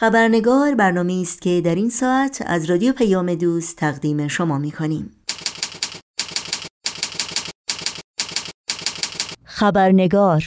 خبرنگار برنامه است که در این ساعت از رادیو پیام دوست تقدیم شما می کنیم. خبرنگار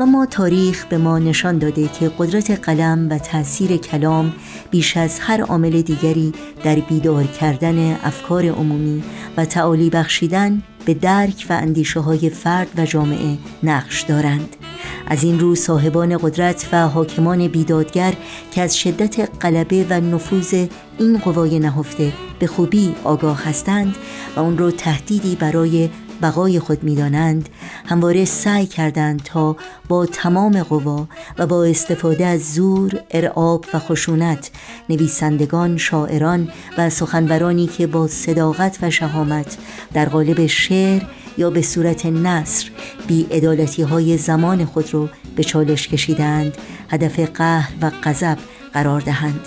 و ما تاریخ به ما نشان داده که قدرت قلم و تاثیر کلام بیش از هر عامل دیگری در بیدار کردن افکار عمومی و تعالی بخشیدن به درک و اندیشه های فرد و جامعه نقش دارند از این رو صاحبان قدرت و حاکمان بیدادگر که از شدت غلبه و نفوذ این قوای نهفته به خوبی آگاه هستند و اون رو تهدیدی برای بقای خود می‌دانند همواره سعی کردند تا با تمام قوا و با استفاده از زور، ارعاب و خشونت نویسندگان، شاعران و سخنورانی که با صداقت و شهامت در قالب شعر یا به صورت نصر بی ادالتی های زمان خود رو به چالش کشیدند هدف قهر و غضب قرار دهند.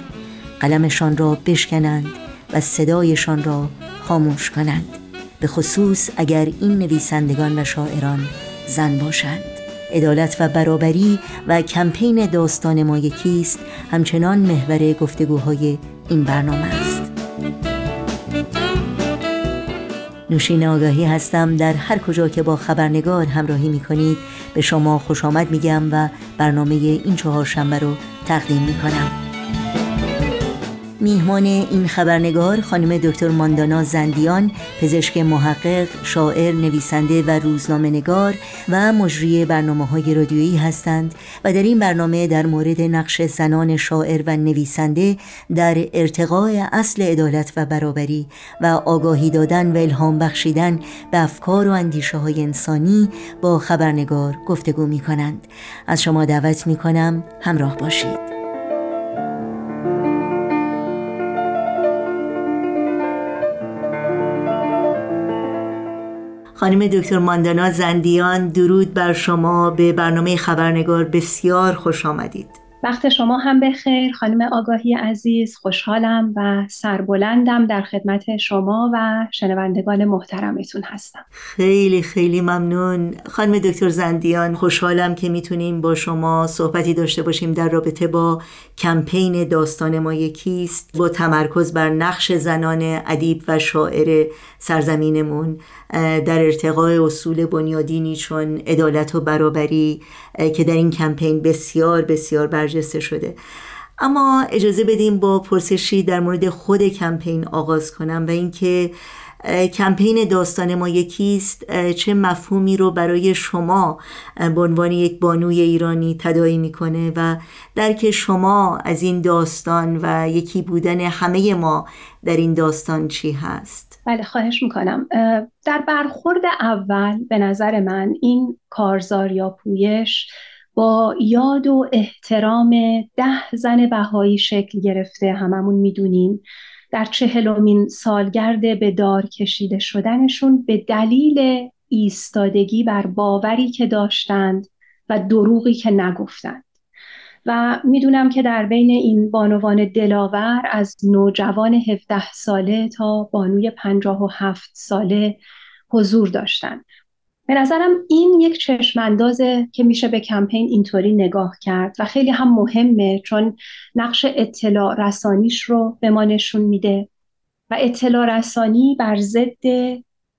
قلمشان را بشکنند و صدایشان را خاموش کنند. به خصوص اگر این نویسندگان و شاعران زن باشند. عدالت و برابری و کمپین داستان ما یکیست. همچنان محور گفتگوهای این برنامه. نوشین آگاهی هستم در هر کجا که با خبرنگار همراهی می کنید به شما خوش آمد میگم و برنامه این چهار شنبه رو تقدیم می کنم میهمان این خبرنگار خانم دکتر ماندانا زندیان پزشک محقق شاعر نویسنده و روزنامه نگار و مجری برنامه های رادیویی هستند و در این برنامه در مورد نقش زنان شاعر و نویسنده در ارتقاء اصل عدالت و برابری و آگاهی دادن و الهام بخشیدن به افکار و اندیشه های انسانی با خبرنگار گفتگو می کنند از شما دعوت می کنم همراه باشید. خانم دکتر ماندانا زندیان درود بر شما. به برنامه خبرنگار بسیار خوش آمدید. وقت شما هم بخیر. خانم آگاهی عزیز خوشحالم و سربلندم در خدمت شما و شنوندگان محترمتون هستم. خیلی خیلی ممنون. خانم دکتر زندیان خوشحالم که می‌تونیم با شما صحبتی داشته باشیم در رابطه با کمپین داستان ما یکیست با تمرکز بر نقش زنان ادیب و شاعر سرزمینمون. در ارتقاء اصول بنیادینی چون عدالت و برابری که در این کمپین بسیار بسیار برجسته شده. اما اجازه بدیم با پرسشی در مورد خود کمپین آغاز کنم و اینکه کمپین داستان ما یکیست. چه مفهومی رو برای شما به عنوان یک بانوی ایرانی تدایی می‌کنه و درک شما از این داستان و یکی بودن همه ما در این داستان چی هست؟ بله خواهش می‌کنم. در برخورد اول به نظر من این کارزار یا پویش با یاد و احترام ده زن بهایی شکل گرفته هممون می‌دونیم. در چهلمین سالگرد به دار کشیده شدنشون به دلیل ایستادگی بر باوری که داشتند و دروغی که نگفتند. و می‌دونم که در بین این بانوان دلاور از نوجوان 17 ساله تا بانوی 57 ساله حضور داشتند به نظرم این یک چشماندازه که میشه به کمپین اینطوری نگاه کرد و خیلی هم مهمه چون نقش اطلاع رسانیش رو به ما نشون میده و اطلاع رسانی بر ضد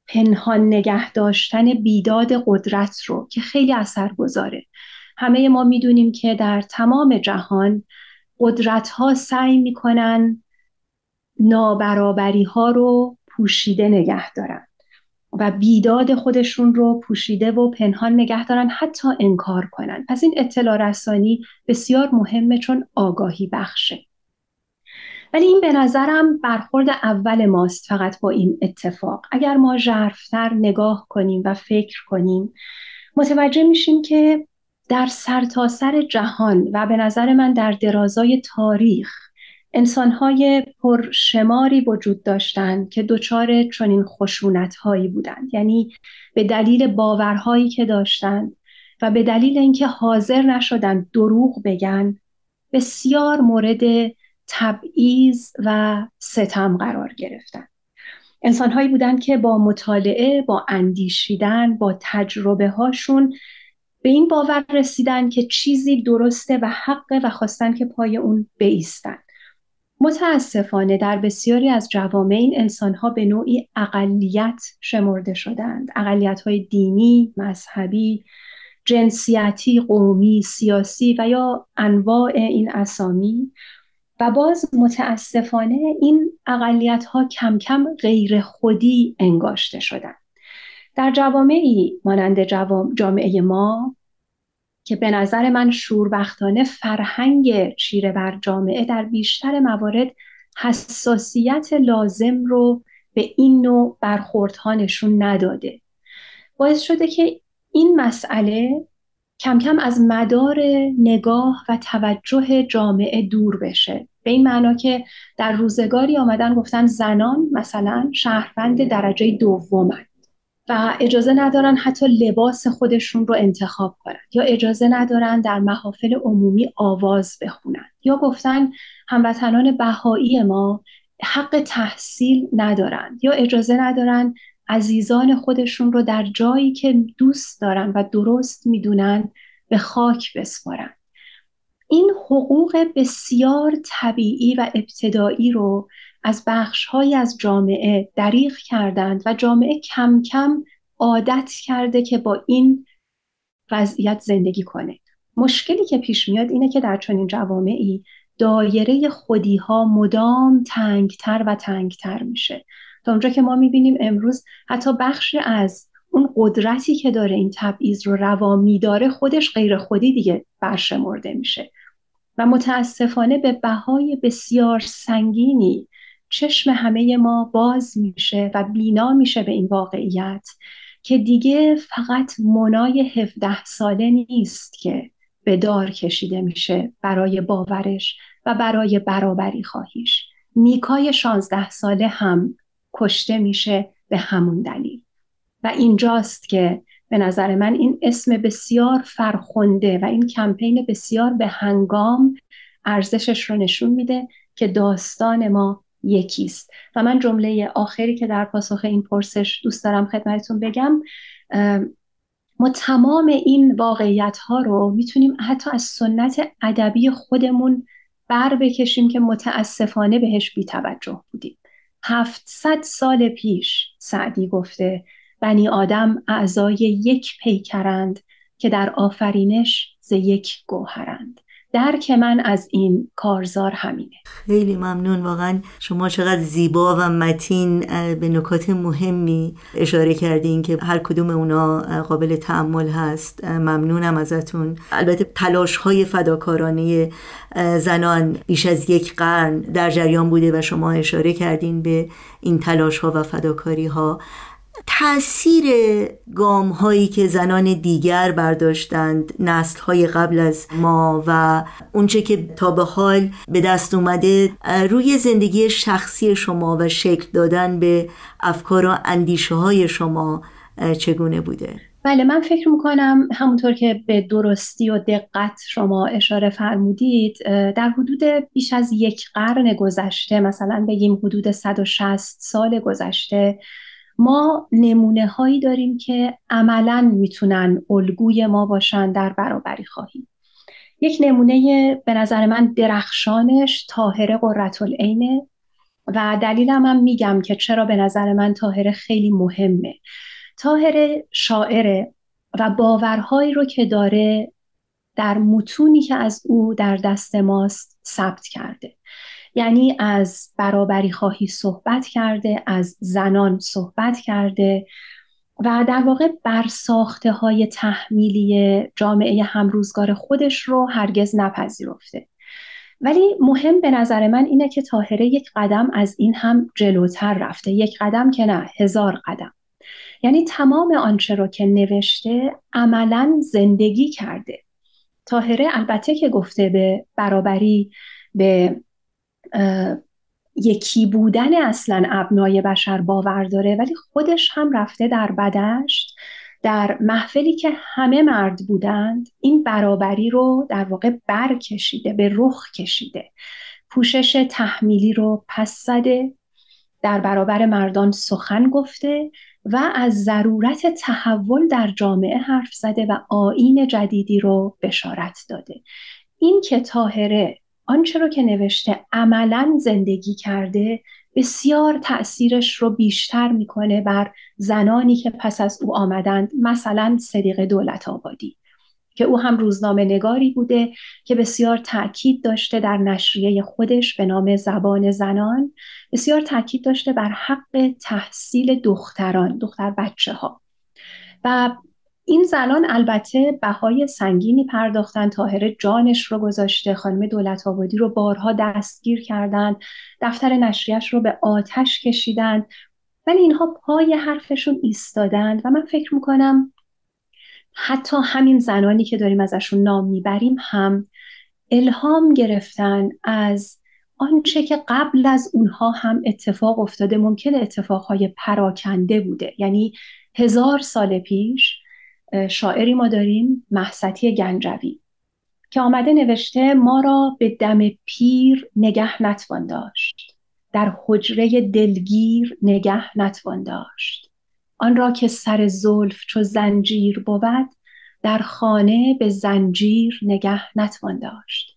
پنهان نگه داشتن بیداد قدرت رو که خیلی اثر گذاره همه ما می‌دونیم که در تمام جهان قدرت ها سعی می‌کنن نابرابری ها رو پوشیده نگه دارن. و بیداد خودشون رو پوشیده و پنهان نگه دارن حتی انکار کنن. پس این اطلاع رسانی بسیار مهمه چون آگاهی بخشه. ولی این به نظرم برخورد اول ماست فقط با این اتفاق. اگر ما ژرفتر نگاه کنیم و فکر کنیم متوجه میشیم که در سرتاسر سر جهان و به نظر من در درازای تاریخ انسانهای پرشماری وجود داشتند که دچار چنین خشونت هایی بودند. یعنی به دلیل باورهایی که داشتند و به دلیل اینکه حاضر نشدند دروغ بگن بسیار مورد تبعیض و ستم قرار گرفتند. انسانهایی بودند که با مطالعه با اندیشیدن با تجربه هاشون به این باور رسیدن که چیزی درسته و حقه و خواستن که پای اون بیستن. متاسفانه در بسیاری از جوامع این انسانها به نوعی اقلیت شمرده شدند اقلیت های دینی، مذهبی، جنسیتی، قومی، سیاسی و یا انواع این اسامی و باز متاسفانه این اقلیت ها کم کم غیر خودی انگاشته شدند. در جوامعی مانند جامعه ما که به نظر من شوربختانه فرهنگ چیره بر جامعه در بیشتر موارد حساسیت لازم رو به این نوع برخوردها نشون نداده. باعث شده که این مسئله کم کم از مدار نگاه و توجه جامعه دور بشه. به این معنا که در روزگاری آمدن گفتن زنان مثلا شهروند درجه دومند و اجازه ندارن حتی لباس خودشون رو انتخاب کنن یا اجازه ندارن در محافل عمومی آواز بخونن یا گفتن هموطنان بهایی ما حق تحصیل ندارن یا اجازه ندارن عزیزان خودشون رو در جایی که دوست دارن و درست می‌دونن به خاک بسپارن. این حقوق بسیار طبیعی و ابتدایی رو از بخشهایی از جامعه دریغ کردند و جامعه کم کم عادت کرده که با این وضعیت زندگی کنه. مشکلی که پیش میاد اینه که در چنین جوامعی دایره خودی ها مدام تنگتر و تنگتر میشه. تا اونجا که ما می‌بینیم امروز حتی بخشی از اون قدرتی که داره این تبعیض رو روا میداره خودش غیر خودی دیگه برشمرده میشه. و متاسفانه به بهای بسیار سنگینی چشم همه ما باز میشه و بینا میشه به این واقعیت که دیگه فقط منای 17 ساله نیست که به دار کشیده میشه برای باورش و برای برابری خواهیش. نیکای 16 ساله هم کشته میشه به همون دلیل. و اینجاست که به نظر من این اسم بسیار فرخنده و این کمپین بسیار به هنگام ارزشش رو نشون میده که داستان ما یکیست. و من جمله آخری که در پاسخ این پرسش دوست دارم خدمتتون بگم ما تمام این واقعیت ها رو می‌تونیم حتی از سنت ادبی خودمون بر بکشیم که متاسفانه بهش بیتوجه بودیم. هفتصد سال پیش سعدی گفته بنی آدم اعضای یک پیکرند که در آفرینش ز یک گوهرند. درک من از این کارزار همینه. خیلی ممنون. واقعا شما چقدر زیبا و متین به نکات مهمی اشاره کردین که هر کدوم اونا قابل تعمل هست. ممنونم ازتون. البته تلاش های فداکارانه زنان بیش از یک قرن در جریان بوده و شما اشاره کردین به این تلاش ها و فداکاری ها تاثیر گام هایی که زنان دیگر برداشتند نسل های قبل از ما و اونچه که تا به حال به دست اومده روی زندگی شخصی شما و شکل دادن به افکار و اندیشه های شما چگونه بوده؟ بله من فکر می‌کنم همونطور که به درستی و دقت شما اشاره فرمودید در حدود بیش از یک قرن گذشته مثلا بگیم حدود 160 سال گذشته ما نمونه هایی داریم که عملا می‌تونن الگوی ما باشن در برابری خواهی یک نمونه به نظر من درخشانش تاهره قررت العینه و دلیلم هم میگم که چرا به نظر من تاهره خیلی مهمه. تاهره شاعره و باورهایی رو که داره در متونی که از او در دست ماست ثبت کرده. یعنی از برابری خواهی صحبت کرده از زنان صحبت کرده و در واقع برساخته های تحمیلی جامعه همروزگار خودش رو هرگز نپذیرفته. ولی مهم به نظر من اینه که تاهره یک قدم از این هم جلوتر رفته. یک قدم که نه هزار قدم. یعنی تمام آنچه رو که نوشته عملا زندگی کرده. تاهره البته که گفته به برابری به یکی بودن اصلا ابنای بشر باور داره ولی خودش هم رفته در بدشت در محفلی که همه مرد بودند این برابری رو در واقع بر کشیده به رخ کشیده. پوشش تحمیلی رو پس زده در برابر مردان سخن گفته و از ضرورت تحول در جامعه حرف زده و آین جدیدی رو بشارت داده. این که تاهره آنچه رو که نوشته عملا زندگی کرده بسیار تأثیرش رو بیشتر می‌کنه بر زنانی که پس از او آمدند مثلا صدیق دولت آبادی که او هم روزنامه نگاری بوده که بسیار تاکید داشته در نشریه خودش به نام زبان زنان بسیار تاکید داشته بر حق تحصیل دختران دختر بچه ها و این زنان البته بهای سنگینی پرداختن تاهره جانش رو گذاشته خانم دولت آبادی رو بارها دستگیر کردند دفتر نشریش رو به آتش کشیدند ولی اینها پای حرفشون ایستادند و من فکر می‌کنم حتی همین زنانی که داریم ازشون نام می‌بریم هم الهام گرفتن از آنچه که قبل از اونها هم اتفاق افتاده ممکن اتفاقهای پراکنده بوده. یعنی هزار سال پیش شاعری ما داریم محستی گنجوی که آمده نوشته ما را به دم پیر نگه نتوان داشت. در حجره دلگیر نگه نتوان داشت. آن را که سر زلف چو زنجیر بود در خانه به زنجیر نگه نتوان داشت.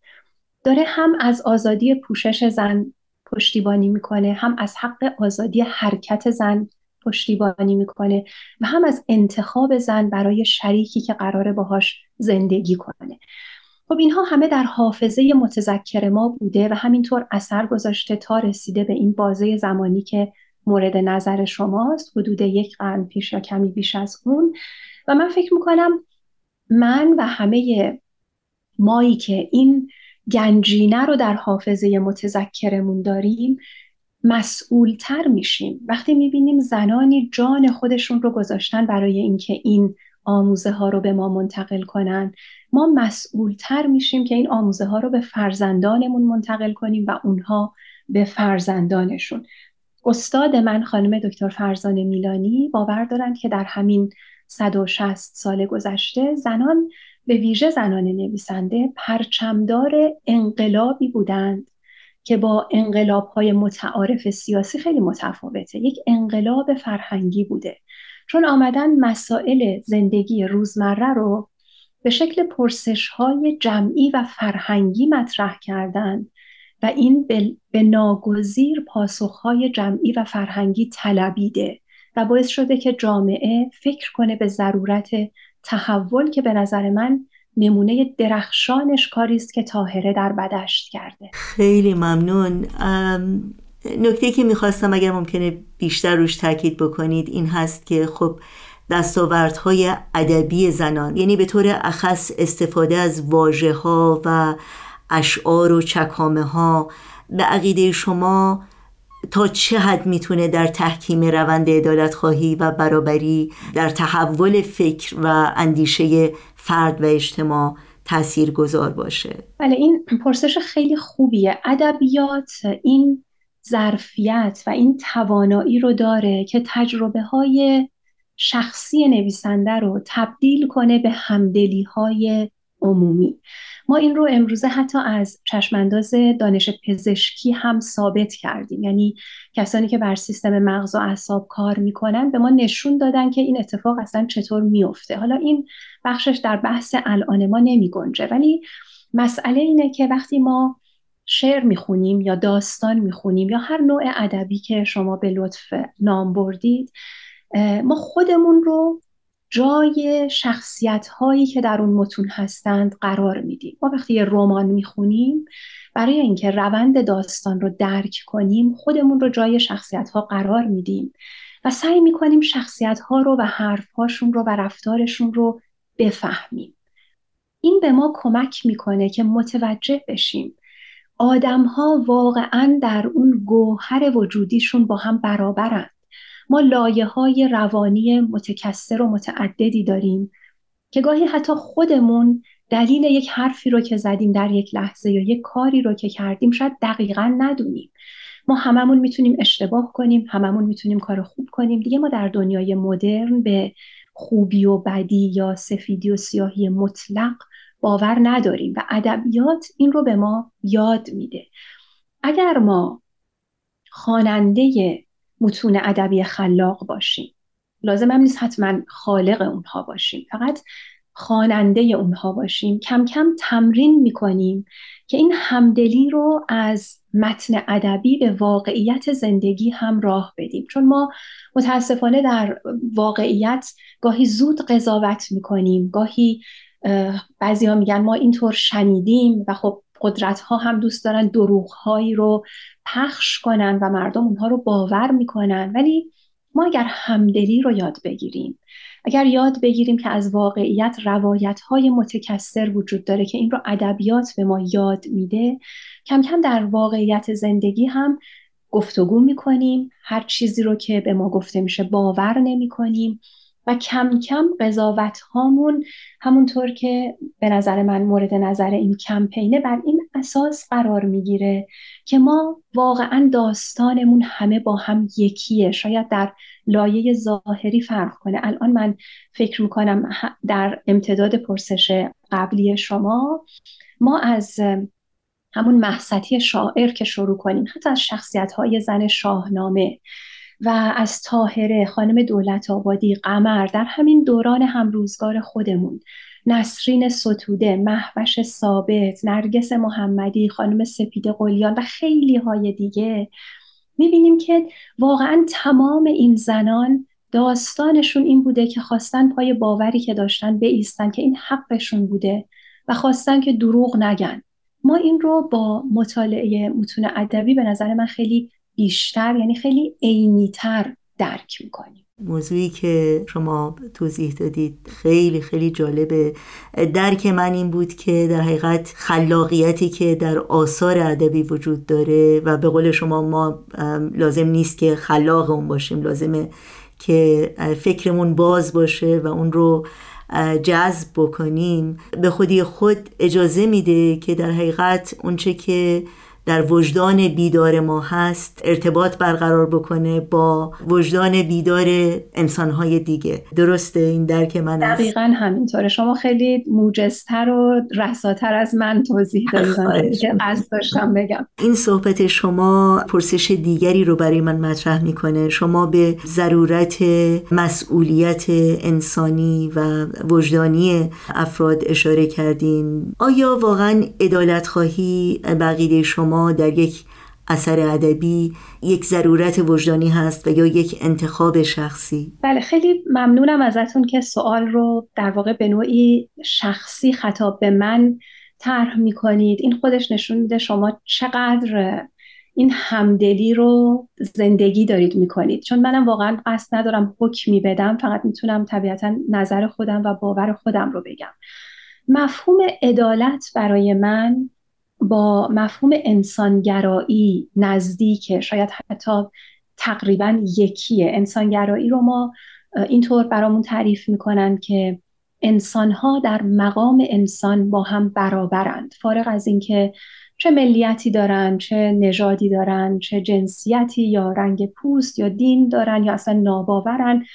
داره هم از آزادی پوشش زن پشتیبانی می‌کنه هم از حق آزادی حرکت زن پشتیبانی می‌کنه و هم از انتخاب زن برای شریکی که قراره باهاش زندگی کنه. خب اینها همه در حافظه متذکر ما بوده و همینطور اثر گذاشته تا رسیده به این بازه زمانی که مورد نظر شماست حدود یک قرن پیش یا کمی بیش از اون. و من فکر می‌کنم من و همه مایی که این گنجینه رو در حافظه متذکرمون داریم مسئولتر میشیم. وقتی می‌بینیم زنانی جان خودشون رو گذاشتن برای اینکه این آموزه ها رو به ما منتقل کنن ما مسئولتر میشیم که این آموزه ها رو به فرزندانمون منتقل کنیم و اونها به فرزندانشون. استاد من خانم دکتر فرزان میلانی باور دارند که در همین 160 سال گذشته زنان به ویژه زنان نویسنده پرچمدار انقلابی بودند. که با انقلاب های متعارف سیاسی خیلی متفاوته. یک انقلاب فرهنگی بوده. چون آمدن مسائل زندگی روزمره رو به شکل پرسش های جمعی و فرهنگی مطرح کردند و این به ناگزیر پاسخهای جمعی و فرهنگی طلبیده و باعث شده که جامعه فکر کنه به ضرورت تحول که به نظر من نمونه درخشانش کاری است که تاهره در بدشت کرده. خیلی ممنون. نکته که می‌خواستم اگر ممکنه بیشتر روش تاکید بکنید این هست که خب دستاوردهای ادبی زنان یعنی به طور اخص استفاده از واژه ها و اشعار و چکامه ها به عقیده شما تا چه حد می‌تونه در تحکیم روند عدالت خواهی و برابری در تحول فکر و اندیشه فرد و اجتماع تأثیر گذار باشه. بله این پرسش خیلی خوبیه. ادبیات این ظرفیت و این توانایی رو داره که تجربه های شخصی نویسنده رو تبدیل کنه به همدلی های عمومی. ما این رو امروزه حتی از چشمانداز دانش پزشکی هم ثابت کردیم. یعنی کسانی که بر سیستم مغز و اعصاب کار می‌کنن به ما نشون دادن که این اتفاق اصلا چطور میفته حالا این بخشش در بحث الان ما نمی گنجه ولی مسئله اینه که وقتی ما شعر می‌خونیم یا داستان می‌خونیم یا هر نوع ادبی که شما به لطف نام بردید ما خودمون رو جای شخصیت هایی که در اون متون هستند قرار میدیم. ما وقتی یه رمان می‌خونیم برای اینکه روند داستان رو درک کنیم خودمون رو جای شخصیت ها قرار میدیم و سعی می‌کنیم شخصیت ها رو و حرف هاشون رو و رفتارشون رو بفهمیم. این به ما کمک می‌کنه که متوجه بشیم آدم ها واقعا در اون گوهر وجودیشون با هم برابرند ما لایه های روانی متکثر و متعددی داریم که گاهی حتی خودمون دلیل یک حرفی رو که زدیم در یک لحظه یا یک کاری رو که کردیم شاید دقیقا ندونیم. ما هممون می‌تونیم اشتباه کنیم هممون می‌تونیم کار خوب کنیم. دیگه ما در دنیای مدرن به خوبی و بدی یا سفیدی و سیاهی مطلق باور نداریم و ادبیات این رو به ما یاد میده. اگر ما خواننده متون ادبی خلاق باشیم. لازم هم نیست حتما خالق اونها باشیم. فقط خواننده اونها باشیم. کم کم تمرین می‌کنیم که این همدلی رو از متن ادبی به واقعیت زندگی هم راه بدیم. چون ما متاسفانه در واقعیت گاهی زود قضاوت می‌کنیم. گاهی بعضی ها میگن ما اینطور شنیدیم و خب قدرت ها هم دوست دارن دروغ هایی رو پخش کنن و مردم اونها رو باور می‌کنن. ولی ما اگر همدلی رو یاد بگیریم اگر یاد بگیریم که از واقعیت روایت های متکثر وجود داره که این رو ادبیات به ما یاد میده کم کم در واقعیت زندگی هم گفتگو می‌کنیم. هر چیزی رو که به ما گفته میشه باور نمی کنیم و کم کم قضاوت هامون همونطور که به نظر من مورد نظر این کمپینه بر این اساس قرار می‌گیره که ما واقعا داستانمون همه با هم یکیه. شاید در لایه ظاهری فرق کنه. الان من فکر می‌کنم در امتداد پرسش قبلی شما ما از همون محستی شاعر که شروع کنیم حتی از شخصیت های زن شاهنامه. و از تاهره خانم دولت آبادی قمر در همین دوران همروزگار خودمون. نسرین ستوده محوش ثابت نرگس محمدی خانم سپید قلیان و خیلی های دیگه. می‌بینیم که واقعا تمام این زنان داستانشون این بوده که خواستن پای باوری که داشتن بیستن که این حقشون بوده و خواستن که دروغ نگن. ما این رو با مطالعه متون ادبی به نظر من خیلی بیشتر یعنی خیلی عینیتر درک می‌کنیم. موضوعی که شما توضیح دادید خیلی خیلی جالبه. درک من این بود که در حقیقت خلاقیتی که در آثار ادبی وجود داره و به قول شما ما لازم نیست که خلاق اون باشیم لازمه که فکرمون باز باشه و اون رو جذب بکنیم. به خودی خود اجازه میده که در حقیقت اونچه که در وجدان بیدار ما هست ارتباط برقرار بکنه با وجدان بیدار انسانهای دیگه. درسته این درک من است؟ دقیقا همینطوره. شما خیلی موجزتر و رساتر از من توضیح دادید. که قصد داشتم بگم. این صحبت شما پرسش دیگری رو برای من مطرح می‌کنه. شما به ضرورت مسئولیت انسانی و وجدانی افراد اشاره کردین. آیا واقعا ادالت خواهی بقیده شما در یک اثر ادبی یک ضرورت وجدانی هست و یا یک انتخاب شخصی. بله خیلی ممنونم ازتون که سوال رو در واقع به نوعی شخصی خطاب به من طرح می‌کنید. این خودش نشون میده شما چقدر این همدلی رو زندگی دارید می‌کنید. چون منم واقعا قصد ندارم حکمی بدم فقط می‌تونم طبیعتا نظر خودم و باور خودم رو بگم. مفهوم عدالت برای من با مفهوم انسانگرایی نزدیکه شاید حتی تقریبا یکیه. انسانگرایی رو ما اینطور برامون تعریف می‌کنن که انسانها در مقام انسان با هم برابرند. فارغ از اینکه چه ملیتی دارن چه نژادی دارن چه جنسیتی یا رنگ پوست یا دین دارن یا اصلا ناباورن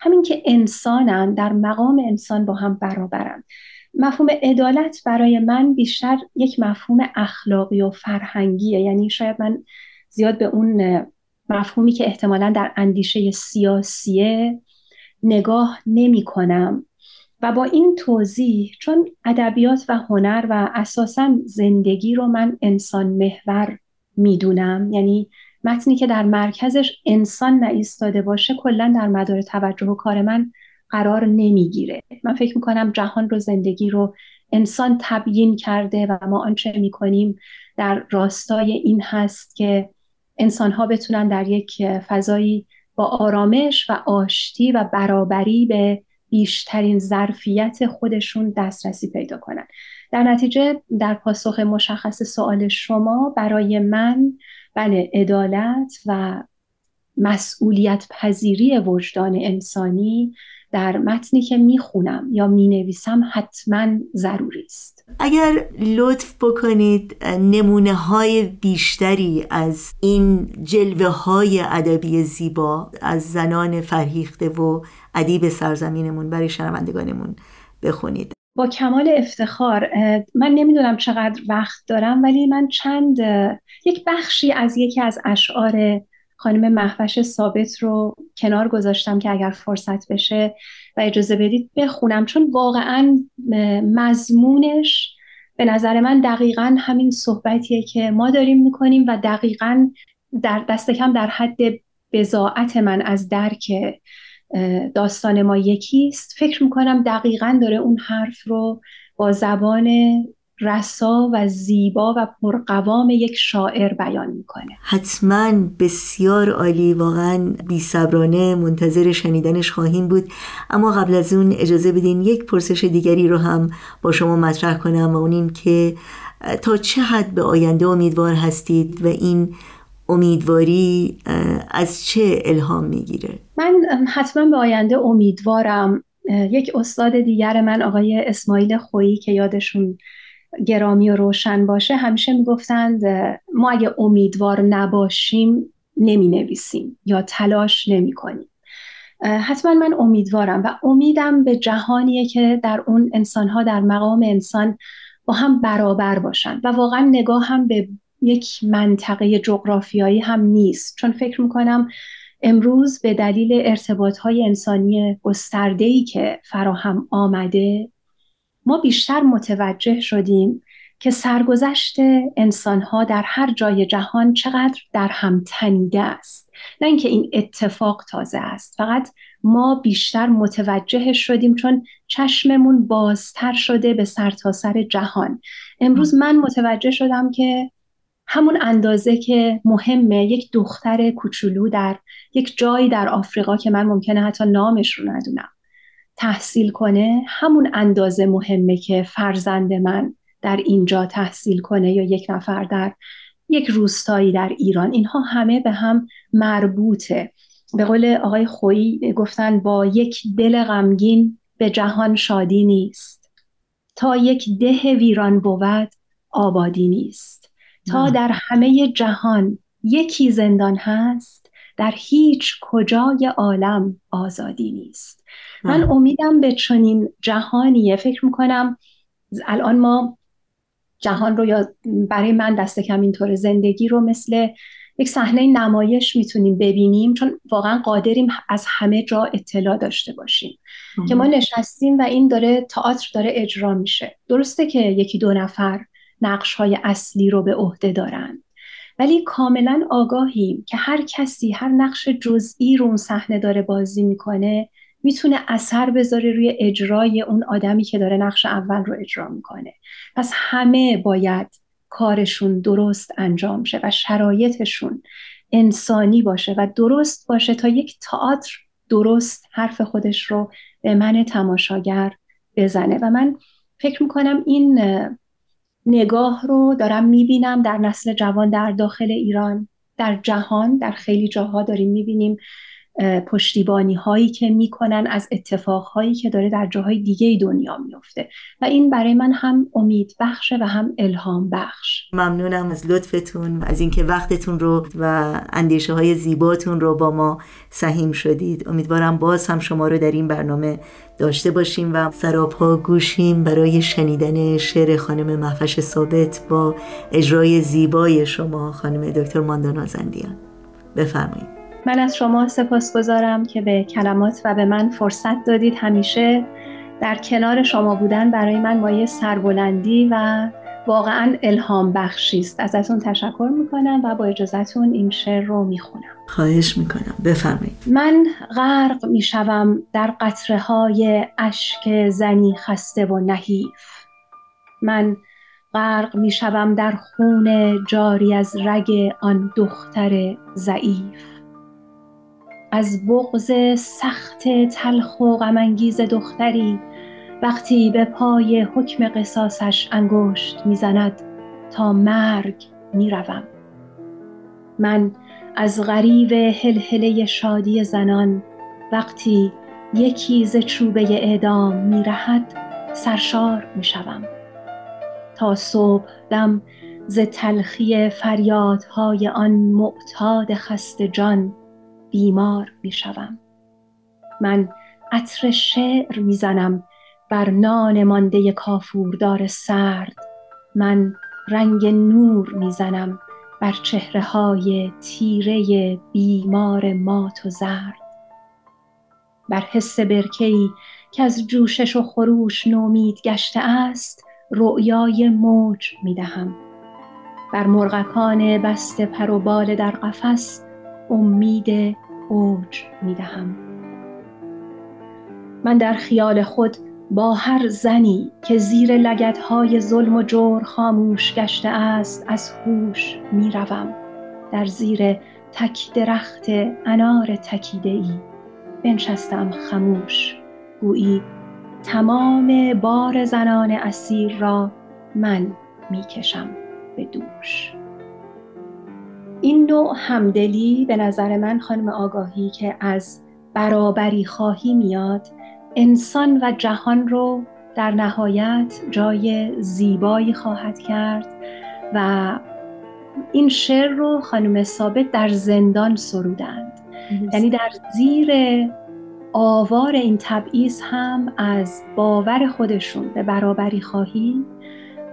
همین که انسانن در مقام انسان با هم برابرند. مفهوم عدالت برای من بیشتر یک مفهوم اخلاقی و فرهنگیه. یعنی شاید من زیاد به اون مفهومی که احتمالا در اندیشه سیاسیه نگاه نمی کنم. و با این توضیح چون ادبیات و هنر و اساسا زندگی رو من انسان محور می‌دونم یعنی متنی که در مرکزش انسان نایستاده باشه کلا در مدار توجه و کار من قرار نمی‌گیره. من فکر می‌کنم جهان رو زندگی رو انسان تبیین کرده و ما آنچه می‌کنیم در راستای این هست که انسان ها بتونن در یک فضایی با آرامش و آشتی و برابری به بیشترین ظرفیت خودشون دسترسی پیدا کنن. در نتیجه در پاسخ مشخص سوال شما برای من بله عدالت و مسئولیت پذیری وجدان انسانی در متنی که می‌خونم یا می‌نویسم حتما ضروری است. اگر لطف بکنید نمونه های بیشتری از این جلوه های ادبی زیبا از زنان فرهیخته و ادیب سرزمینمون برای شنوندگانمون بخونید. با کمال افتخار من نمی‌دونم چقدر وقت دارم ولی من چند یک بخشی از یکی از اشعار خانم محوش ثابت رو کنار گذاشتم که اگر فرصت بشه و اجازه بدید بخونم چون واقعا مضمونش به نظر من دقیقا همین صحبتیه که ما داریم می‌کنیم و دقیقا در دست کم در حد بزاعت من از درک داستان ما یکیست. فکر می‌کنم دقیقا داره اون حرف رو با زبان رسا و زیبا و پرقوام یک شاعر بیان می‌کنه. حتما بسیار عالی واقعا بیصبرانه منتظر شنیدنش خواهیم بود. اما قبل از اون اجازه بدین یک پرسش دیگری رو هم با شما مطرح کنم و اون این که تا چه حد به آینده امیدوار هستید و این امیدواری از چه الهام می‌گیره؟ من حتما به آینده امیدوارم. یک استاد دیگر من آقای اسماعیل خویی که یادشون گرامی و روشن باشه همیشه می‌گفتند ما اگه امیدوار نباشیم نمی نویسیم یا تلاش نمی کنیم حتما من امیدوارم و امیدم به جهانیه که در اون انسانها در مقام انسان با هم برابر باشن و واقعا نگاه هم به یک منطقه جغرافیایی هم نیست. چون فکر می‌کنم امروز به دلیل ارتباط های انسانی گسترده که فراهم آمده ما بیشتر متوجه شدیم که سرگذشت انسانها در هر جای جهان چقدر در هم تنیده است. نه اینکه این اتفاق تازه است فقط ما بیشتر متوجه شدیم چون چشممون بازتر شده به سرتاسر سر جهان. امروز من متوجه شدم که همون اندازه که مهمه یک دختر کوچولو در یک جایی در آفریقا که من ممکنه حتی نامش رو ندونم. تحصیل کنه همون اندازه مهمه که فرزند من در اینجا تحصیل کنه یا یک نفر در یک روستایی در ایران. اینها همه به هم مربوطه. به قول آقای خویی گفتن با یک دل غمگین به جهان شادی نیست. تا یک ده ویران بود آبادی نیست. تا در همه جهان یکی زندان هست در هیچ کجای عالم آزادی نیست. من امیدم به چنین جهانیه. فکر می‌کنم الان ما جهان رو یا برای من دست کم اینطور زندگی رو مثل یک صحنه نمایش می‌تونیم ببینیم چون واقعا قادریم از همه جا اطلاع داشته باشیم. که ما نشستیم و این داره تئاتر داره اجرا میشه. درسته که یکی دو نفر نقش های اصلی رو به عهده دارن. ولی کاملا آگاهیم که هر کسی هر نقش جزئی رو اون صحنه داره بازی می‌کنه می‌تونه اثر بذاره روی اجرای اون آدمی که داره نقش اول رو اجرا می‌کنه. پس همه باید کارشون درست انجام شه و شرایطشون انسانی باشه و درست باشه تا یک تئاتر درست حرف خودش رو به من تماشاگر بزنه. و من فکر می‌کنم این نگاه رو دارم می‌بینم در نسل جوان در داخل ایران در جهان در خیلی جاها داریم می‌بینیم پشتیبانی هایی که می‌کنن از اتفاق هایی که داره در جاهای دیگه دنیا میفته و این برای من هم امید بخشه و هم الهام بخش. ممنونم از لطفتون از اینکه وقتتون رو و اندیشه های زیباتون رو با ما سهیم شدید. امیدوارم باز هم شما رو در این برنامه داشته باشیم و سراپا گوشیم برای شنیدن شعر خانم محفش ثابت با اجرای زیبای شما خانم دکتر ماندانا زندیان. بفرمایید. من از شما سپاس گذارم که به کلمات و به من فرصت دادید همیشه. در کنار شما بودن برای من مایه سربلندی و واقعا الهام بخشی است. ازتون تشکر می‌کنم و با اجازتون این شعر رو می‌خونم. خواهش می‌کنم. بفرمایید. من غرق می‌شوم در قطره های اشک زنی خسته و نحیف. من غرق می‌شوم در خون جاری از رگ آن دختر ضعیف. از بغز سخت تلخ و غمانگیز دختری وقتی به پای حکم قصاصش انگشت می‌زند تا مرگ می‌روم. من از غریب هلهله شادی زنان وقتی یکی ز چوبه اعدام میرهد سرشار می‌شوم. تا صبح دم ز تلخی فریادهای آن معتاد خسته جان بیمار می شوم. من عطر شعر می‌زنم بر نان مانده کافوردار سرد. من رنگ نور می‌زنم بر چهره های تیره بیمار مات و زرد. بر حس برکه‌ای که از جوشش و خروش نومید گشته است رؤیای موج می دهم بر مرغکان بسته پر و بال در قفس امید اوج می دهم من در خیال خود با هر زنی که زیر لگدهای ظلم و جور خاموش گشته است از هوش می روم در زیر تک درخت انار تکیده ای بنشستم خموش. گویی تمام بار زنان اسیر را من می‌کشم به دوش. این نوع همدلی به نظر من خانم آگاهی که از برابری خواهی میاد انسان و جهان رو در نهایت جای زیبایی خواهد کرد و این شعر رو خانم ثابت در زندان سرودند. یعنی در زیر آوار این تبعیض هم از باور خودشون به برابری خواهی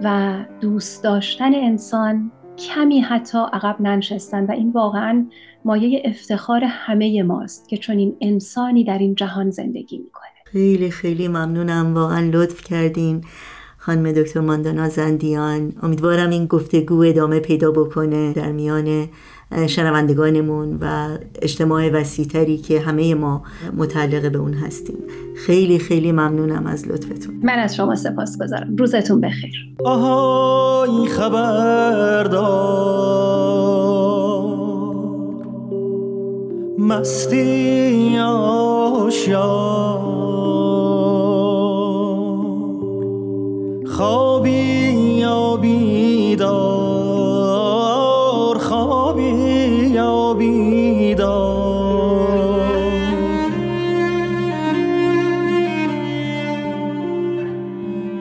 و دوست داشتن انسان کمی حتی عقب ننشستن و این واقعا مایه افتخار همه ماست که چون این انسانی در این جهان زندگی می‌کنه. خیلی خیلی ممنونم. واقعا لطف کردین. خانم دکتر ماندانا زندیان امیدوارم این گفتگو ادامه پیدا بکنه در میان شنوندگانمون و اجتماع وسیعتری که همه ما متعلق به اون هستیم. خیلی خیلی ممنونم از لطفتون. من از شما سپاس گذارم. روزتون بخیر. آهای خبردار مستی آشیار خوابی یا بیدار.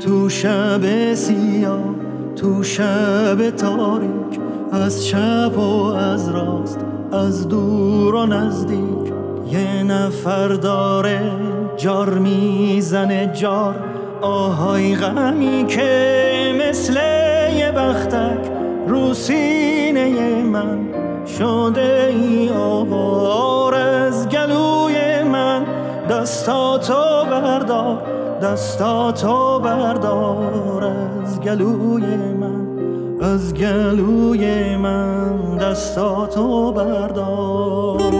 تو شب سیاه تو شب تاریک از چپ و از راست از دور و نزدیک. یه نفر داره جار می‌زنه جار آهای غمی که مثل یه بختک رو سینه من شده ای آوار از گلوی من. دستاتو بردار دستاتو بردار. از گلوی من از گلوی من دستاتو بردار.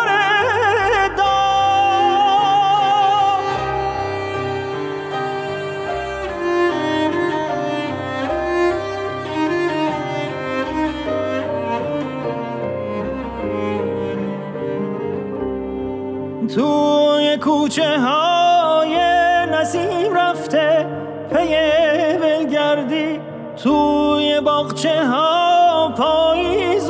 توی کوچه های نسیم رفته پی ولگردی توی باغچه ها پاییز